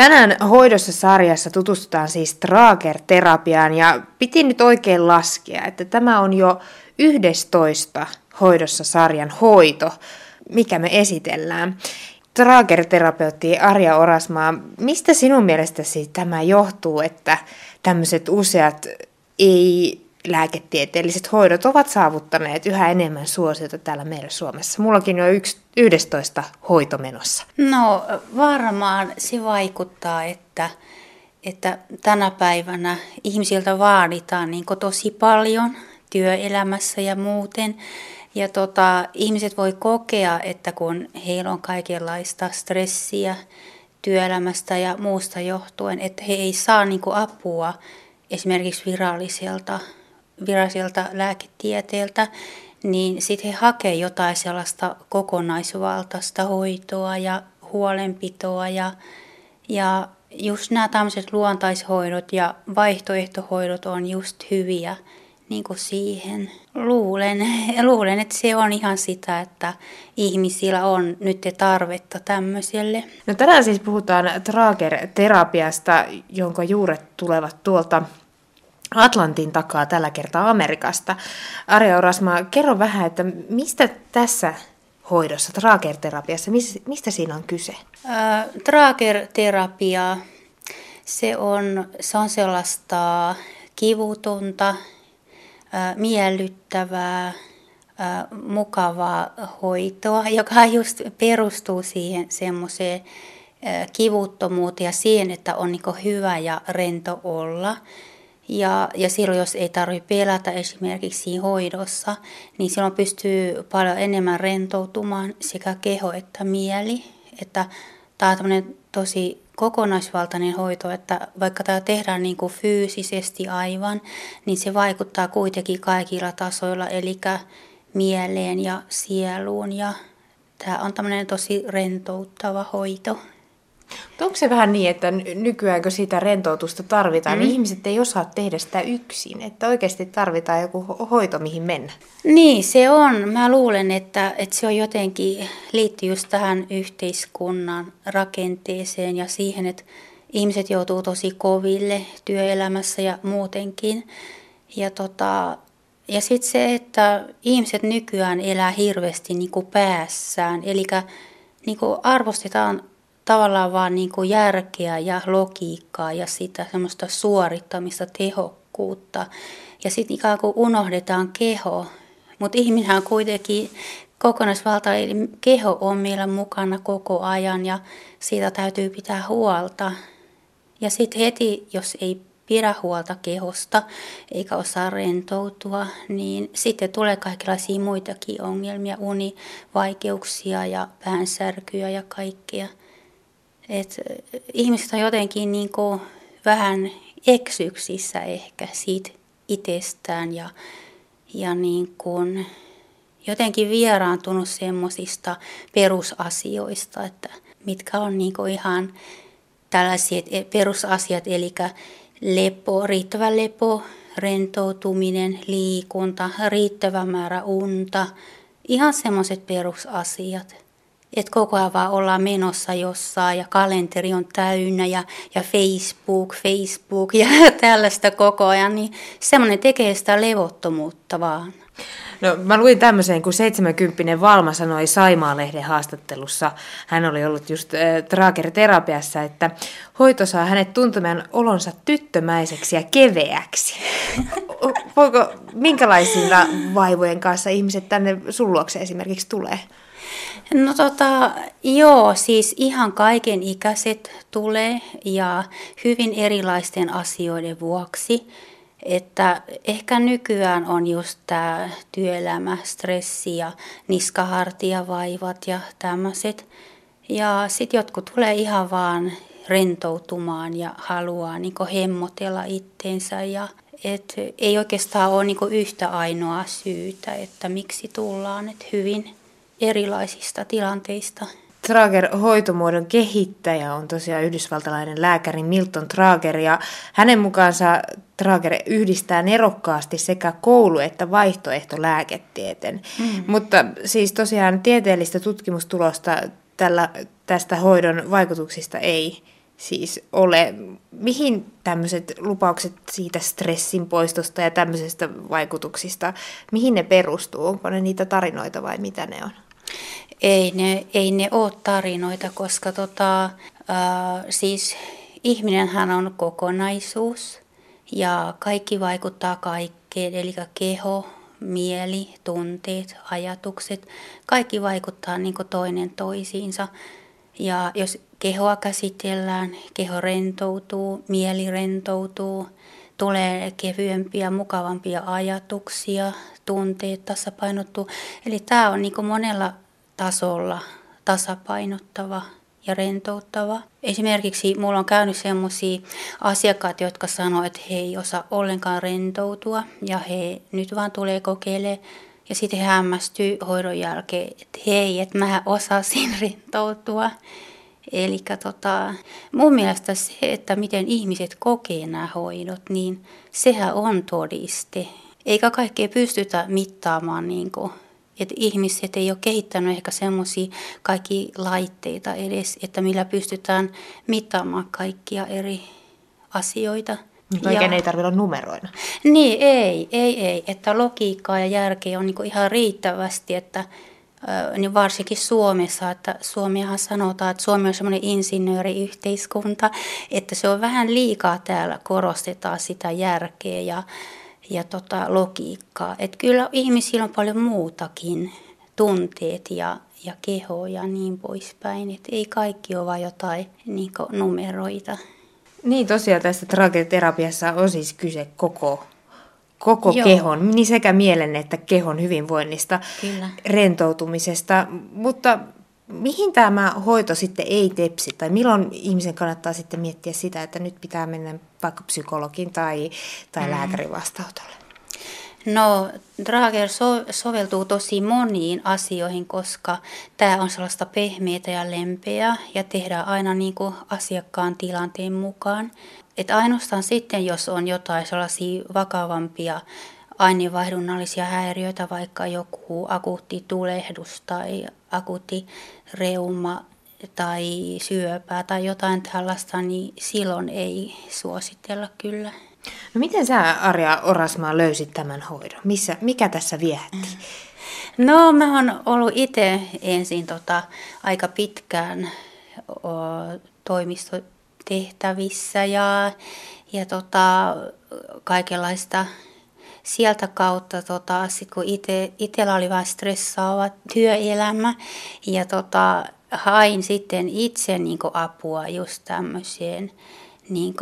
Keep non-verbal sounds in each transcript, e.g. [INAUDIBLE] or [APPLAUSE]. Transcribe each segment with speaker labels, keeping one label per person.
Speaker 1: Tänään hoidossa sarjassa tutustutaan siis Trager-terapiaan ja piti nyt oikein laskea, että tämä on jo 11 hoidossa sarjan hoito, mikä me esitellään. Trager-terapeutti Arja Orasmaa, mistä sinun mielestäsi tämä johtuu, että tämmöiset useat ei lääketieteelliset hoidot ovat saavuttaneet yhä enemmän suosiota täällä meillä Suomessa. Mullakin on yksi, 11 hoitomenossa.
Speaker 2: No varmaan se vaikuttaa, että, että tänä päivänä ihmisiltä vaaditaan niin tosi paljon työelämässä ja muuten. Ja tota, ihmiset voi kokea, että kun heillä on kaikenlaista stressiä työelämästä ja muusta johtuen, että he ei saa niin apua esimerkiksi viralliselta viralliselta lääketieteeltä, niin sitten he hakevat jotain sellaista kokonaisvaltaista hoitoa ja huolenpitoa ja, ja just nämä tämmöiset luontaishoidot ja vaihtoehtohoidot on just hyviä niin kuin siihen. Luulen, [LAUGHS] luulen, että se on ihan sitä, että ihmisillä on nyt tarvetta tämmöiselle.
Speaker 1: No tänään siis puhutaan Trager-terapiasta, jonka juuret tulevat tuolta Atlantin takaa tällä kertaa Amerikasta. Arja Orasma, kerro vähän, että mistä tässä hoidossa, Trager-terapiassa, mistä siinä on kyse?
Speaker 2: Äh, Trager-terapia, se on, se on sellaista kivutonta, miellyttävää, mukavaa hoitoa, joka just perustuu siihen semmoiseen kivuttomuuteen ja siihen, että on niin hyvä ja rento olla – ja, ja silloin, jos ei tarvitse pelätä esimerkiksi hoidossa, niin silloin pystyy paljon enemmän rentoutumaan sekä keho että mieli. Että tämä on tosi kokonaisvaltainen hoito, että vaikka tämä tehdään niin kuin fyysisesti aivan, niin se vaikuttaa kuitenkin kaikilla tasoilla, eli mieleen ja sieluun. Ja tämä on tämmöinen tosi rentouttava hoito.
Speaker 1: Onko se vähän niin, että nykyään kun sitä rentoutusta tarvitaan, mm. niin ihmiset ei osaa tehdä sitä yksin? Että oikeasti tarvitaan joku hoito, mihin mennä?
Speaker 2: Niin, se on. Mä luulen, että, että se on jotenkin liittyy just tähän yhteiskunnan rakenteeseen ja siihen, että ihmiset joutuu tosi koville työelämässä ja muutenkin. Ja, tota, ja sitten se, että ihmiset nykyään elää hirveästi niin kuin päässään, eli niin kuin arvostetaan tavallaan vaan niin kuin järkeä ja logiikkaa ja sitä semmoista suorittamista, tehokkuutta. Ja sitten ikään kuin unohdetaan keho. Mutta ihminen on kuitenkin kokonaisvalta, eli keho on meillä mukana koko ajan ja siitä täytyy pitää huolta. Ja sitten heti, jos ei pidä huolta kehosta eikä osaa rentoutua, niin sitten tulee kaikenlaisia muitakin ongelmia, univaikeuksia ja päänsärkyjä ja kaikkea. Et ihmiset on jotenkin niin kuin vähän eksyksissä ehkä siitä itsestään ja, ja niin kuin jotenkin vieraantunut semmoisista perusasioista, että mitkä on niin kuin ihan tällaiset perusasiat, eli lepo, riittävä lepo, rentoutuminen, liikunta, riittävä määrä unta, ihan semmoiset perusasiat että koko ajan vaan ollaan menossa jossain ja kalenteri on täynnä ja, ja Facebook, Facebook ja [LAUGHS] tällaista koko ajan, niin semmoinen tekee sitä levottomuutta vaan.
Speaker 1: No mä luin tämmöisen, kun 70 Valma sanoi Saimaa-lehden haastattelussa, hän oli ollut just äh, Trager-terapiassa, että hoito saa hänet tuntemaan olonsa tyttömäiseksi ja keveäksi. [LAUGHS] Voiko, minkälaisilla vaivojen kanssa ihmiset tänne sun luokse esimerkiksi tulee?
Speaker 2: No tota, joo, siis ihan kaiken ikäiset tulee ja hyvin erilaisten asioiden vuoksi. Että ehkä nykyään on just tämä työelämä, stressi ja niskahartiavaivat ja tämmöiset. Ja sitten jotkut tulee ihan vaan rentoutumaan ja haluaa niin hemmotella itteensä ja et ei oikeastaan ole niin yhtä ainoa syytä, että miksi tullaan, että hyvin erilaisista tilanteista.
Speaker 1: Trager-hoitomuodon kehittäjä on tosiaan yhdysvaltalainen lääkäri Milton Trager ja hänen mukaansa Trager yhdistää nerokkaasti sekä koulu- että vaihtoehtolääketieteen. Mm. Mutta siis tosiaan tieteellistä tutkimustulosta tällä, tästä hoidon vaikutuksista ei siis ole. Mihin tämmöiset lupaukset siitä stressin poistosta ja tämmöisistä vaikutuksista, mihin ne perustuu? Onko ne niitä tarinoita vai mitä ne on?
Speaker 2: Ei ne, ei ne ole tarinoita, koska tota, äh, siis ihminenhän on kokonaisuus ja kaikki vaikuttaa kaikkeen, eli keho, mieli, tunteet, ajatukset, kaikki vaikuttaa niin toinen toisiinsa. Ja jos kehoa käsitellään, keho rentoutuu, mieli rentoutuu, tulee kevyempiä, mukavampia ajatuksia, tunteet tasapainottuu. Eli tämä on niin monella tasolla tasapainottava ja rentouttava. Esimerkiksi mulla on käynyt sellaisia asiakkaita, jotka sanoo, että he ei osaa ollenkaan rentoutua ja he nyt vaan tulee kokeilemaan ja sitten hämmästyy hoidon jälkeen, että hei, että mä osasin [LAUGHS] rentoutua. Eli tota, mun mielestä se, että miten ihmiset kokee nämä hoidot, niin sehän on todiste. Eikä kaikkea pystytä mittaamaan niin kuin että ihmiset ei ole kehittänyt ehkä semmoisia kaikki laitteita edes, että millä pystytään mittaamaan kaikkia eri asioita.
Speaker 1: Kaiken ja, ei tarvitse olla numeroina.
Speaker 2: Niin, ei, ei, ei. Että logiikkaa ja järkeä on niin ihan riittävästi, että niin varsinkin Suomessa, että Suomiahan sanotaan, että Suomi on semmoinen insinööriyhteiskunta, että se on vähän liikaa täällä, korostetaan sitä järkeä ja ja tota, logiikkaa. Että kyllä ihmisillä on paljon muutakin, tunteet ja, ja keho ja niin poispäin. Että ei kaikki ole vain jotain niin numeroita.
Speaker 1: Niin tosiaan tässä tragediaterapiassa on siis kyse koko, koko kehon, niin sekä mielen että kehon hyvinvoinnista, Kyllä. rentoutumisesta. Mutta mihin tämä hoito sitten ei tepsi, tai milloin ihmisen kannattaa sitten miettiä sitä, että nyt pitää mennä vaikka psykologin tai, tai mm. lääkärin vastaanotolle?
Speaker 2: No, Drager so- soveltuu tosi moniin asioihin, koska tämä on sellaista pehmeitä ja lempeää ja tehdään aina niin kuin asiakkaan tilanteen mukaan. Et ainoastaan sitten, jos on jotain sellaisia vakavampia aineenvaihdunnallisia häiriöitä, vaikka joku akuutti tulehdus tai akuutti reuma tai syöpää tai jotain tällaista, niin silloin ei suositella kyllä.
Speaker 1: No miten sä Arja Orasmaa löysit tämän hoidon? Missä, mikä tässä viehätti?
Speaker 2: No mä oon ollut itse ensin tota, aika pitkään o, toimistotehtävissä ja, ja tota, kaikenlaista sieltä kautta, tota, sit kun ite, itellä oli vähän stressaava työelämä ja tota, hain sitten itse niin apua just tämmöiseen niin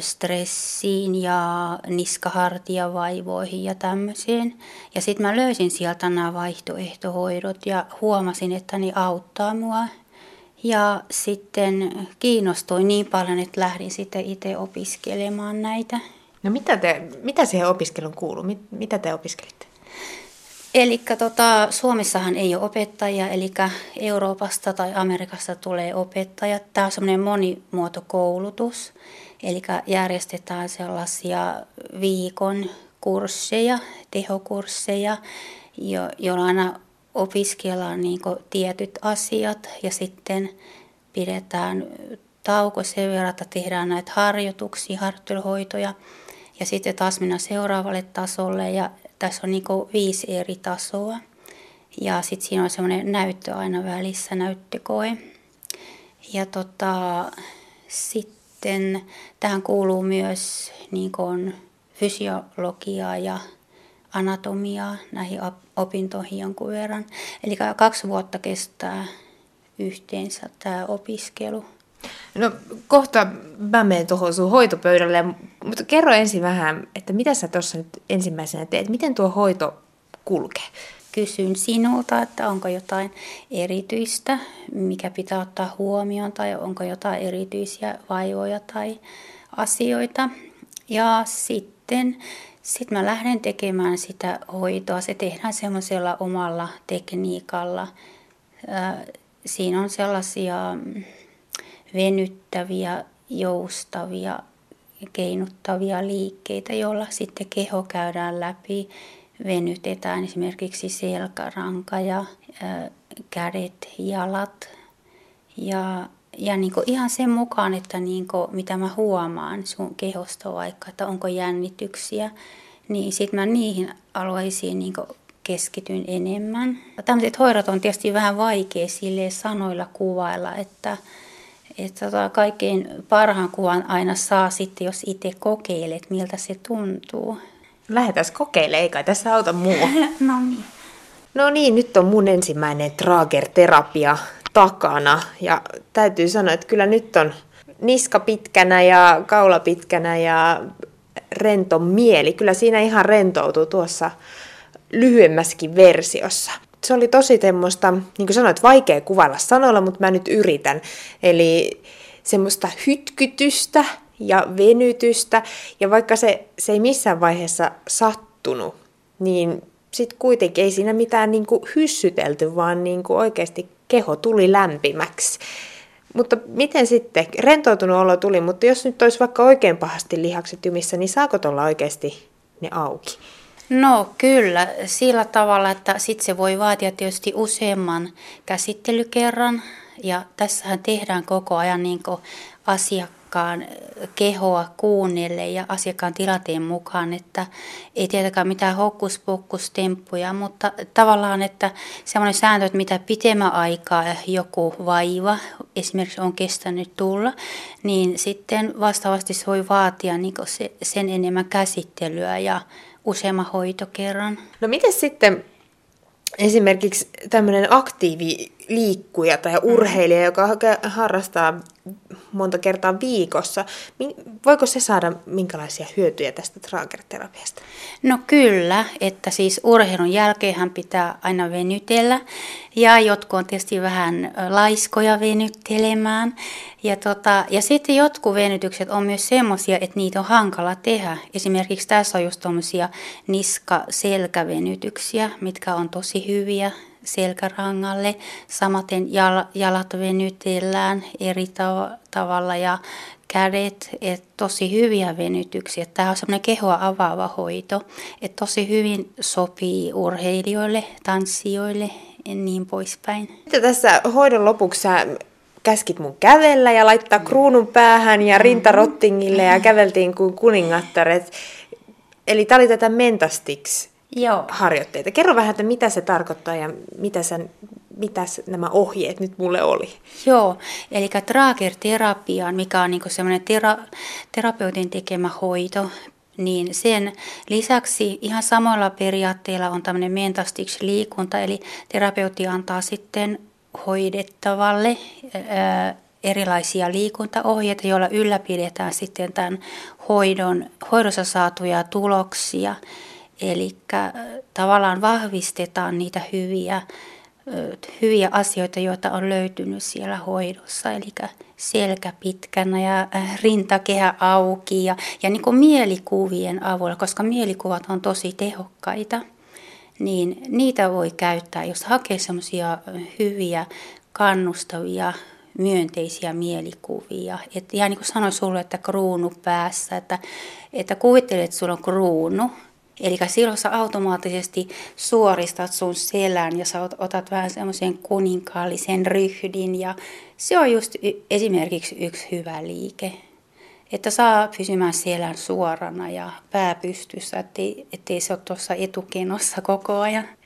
Speaker 2: stressiin ja niskahartiavaivoihin ja tämmöiseen. Ja sitten mä löysin sieltä nämä vaihtoehtohoidot ja huomasin, että ne auttaa mua. Ja sitten kiinnostuin niin paljon, että lähdin sitten itse opiskelemaan näitä.
Speaker 1: No mitä, te, mitä siihen opiskeluun kuuluu? Mit, mitä te opiskelitte?
Speaker 2: Eli tota, Suomessahan ei ole opettajia, eli Euroopasta tai Amerikasta tulee opettajat. Tämä on semmoinen monimuotokoulutus, eli järjestetään sellaisia viikon kursseja, tehokursseja, jo, joilla aina opiskellaan niin tietyt asiat ja sitten pidetään tauko sen verran, että tehdään näitä harjoituksia, harjoitteluhoitoja – ja sitten taas mennä seuraavalle tasolle ja tässä on niin viisi eri tasoa. Ja sitten siinä on semmoinen näyttö aina välissä, näyttökoe. Ja tota, sitten tähän kuuluu myös niin fysiologiaa ja anatomiaa näihin opintoihin jonkun verran. Eli kaksi vuotta kestää yhteensä tämä opiskelu.
Speaker 1: No kohta mä menen tuohon sun hoitopöydälle, mutta kerro ensin vähän, että mitä sä tuossa nyt ensimmäisenä teet, miten tuo hoito kulkee?
Speaker 2: Kysyn sinulta, että onko jotain erityistä, mikä pitää ottaa huomioon, tai onko jotain erityisiä vaivoja tai asioita. Ja sitten sit mä lähden tekemään sitä hoitoa. Se tehdään semmoisella omalla tekniikalla. Siinä on sellaisia venyttäviä, joustavia, keinuttavia liikkeitä, joilla sitten keho käydään läpi. Venytetään esimerkiksi selkäranka ja kädet, jalat. Ja, ja niin kuin ihan sen mukaan, että niin kuin, mitä mä huomaan sun kehosta vaikka, että onko jännityksiä, niin sitten mä niihin alueisiin niin keskityn enemmän. Tämmöiset hoidot on tietysti vähän vaikea sille sanoilla kuvailla, että, että tota, kaikkein parhaan kuvan aina saa sitten, jos itse kokeilet, miltä se tuntuu.
Speaker 1: Lähdetään kokeilemaan, eikä tässä auta muu. [LAUGHS]
Speaker 2: no niin.
Speaker 1: No niin, nyt on mun ensimmäinen Trager-terapia takana. Ja täytyy sanoa, että kyllä nyt on niska pitkänä ja kaula pitkänä ja rento mieli. Kyllä siinä ihan rentoutuu tuossa lyhyemmässäkin versiossa. Se oli tosi semmoista, niin kuin sanoit, vaikea kuvailla sanoilla, mutta mä nyt yritän. Eli semmoista hytkytystä ja venytystä. Ja vaikka se, se ei missään vaiheessa sattunut, niin sitten kuitenkin ei siinä mitään niin kuin hyssytelty, vaan niin kuin oikeasti keho tuli lämpimäksi. Mutta miten sitten, rentoutunut olo tuli, mutta jos nyt olisi vaikka oikein pahasti lihakset jumissa, niin saako tuolla oikeasti ne auki?
Speaker 2: No kyllä, sillä tavalla, että sitten se voi vaatia tietysti useamman käsittelykerran. Ja tässähän tehdään koko ajan niin asiakkaan kehoa kuunnelle ja asiakkaan tilanteen mukaan, että ei tietenkään mitään hokkuspokkustemppuja, mutta tavallaan, että semmoinen sääntö, että mitä pitemmän aikaa joku vaiva esimerkiksi on kestänyt tulla, niin sitten vastaavasti se voi vaatia niin se, sen enemmän käsittelyä ja useamman hoitokerran.
Speaker 1: No miten sitten esimerkiksi tämmöinen aktiiviliikkuja tai urheilija, joka harrastaa monta kertaa viikossa. Voiko se saada minkälaisia hyötyjä tästä traagerterapiasta?
Speaker 2: No kyllä, että siis urheilun jälkeen pitää aina venytellä ja jotkut on tietysti vähän laiskoja venyttelemään. Ja, tota, ja sitten jotkut venytykset on myös semmoisia, että niitä on hankala tehdä. Esimerkiksi tässä on just tuommoisia niska-selkävenytyksiä, mitkä on tosi hyviä selkärangalle. Samaten jalat venytellään eri tavalla ja kädet, että tosi hyviä venytyksiä. Tämä on semmoinen kehoa avaava hoito, että tosi hyvin sopii urheilijoille, tanssijoille ja niin poispäin.
Speaker 1: Mitä tässä hoidon lopuksi sä käskit mun kävellä ja laittaa kruunun päähän ja rintarottingille ja käveltiin kuin kuningattaret. Eli tämä oli tätä mentastiksi Joo. harjoitteita. Kerro vähän, että mitä se tarkoittaa ja mitä, sen, mitä nämä ohjeet nyt mulle oli.
Speaker 2: Joo, eli Trager-terapiaan, mikä on niinku semmoinen tera, terapeutin tekemä hoito, niin sen lisäksi ihan samoilla periaatteilla on tämmöinen mentastix-liikunta, eli terapeutti antaa sitten hoidettavalle ää, erilaisia liikuntaohjeita, joilla ylläpidetään sitten tämän hoidon, hoidossa saatuja tuloksia. Eli tavallaan vahvistetaan niitä hyviä, hyviä asioita, joita on löytynyt siellä hoidossa. Eli selkä pitkänä ja rintakehä auki ja, ja niin kuin mielikuvien avulla, koska mielikuvat on tosi tehokkaita, niin niitä voi käyttää, jos hakee semmoisia hyviä, kannustavia, myönteisiä mielikuvia. Et ihan niin kuin sanoin sulle, että kruunu päässä, että, että kuvittelet, että sulla on kruunu, Eli silloin sä automaattisesti suoristat sun selän ja sä otat vähän semmoisen kuninkaallisen ryhdin ja se on just esimerkiksi yksi hyvä liike. Että saa pysymään selän suorana ja pää pystyssä, ettei, ettei se ole tuossa etukenossa koko ajan.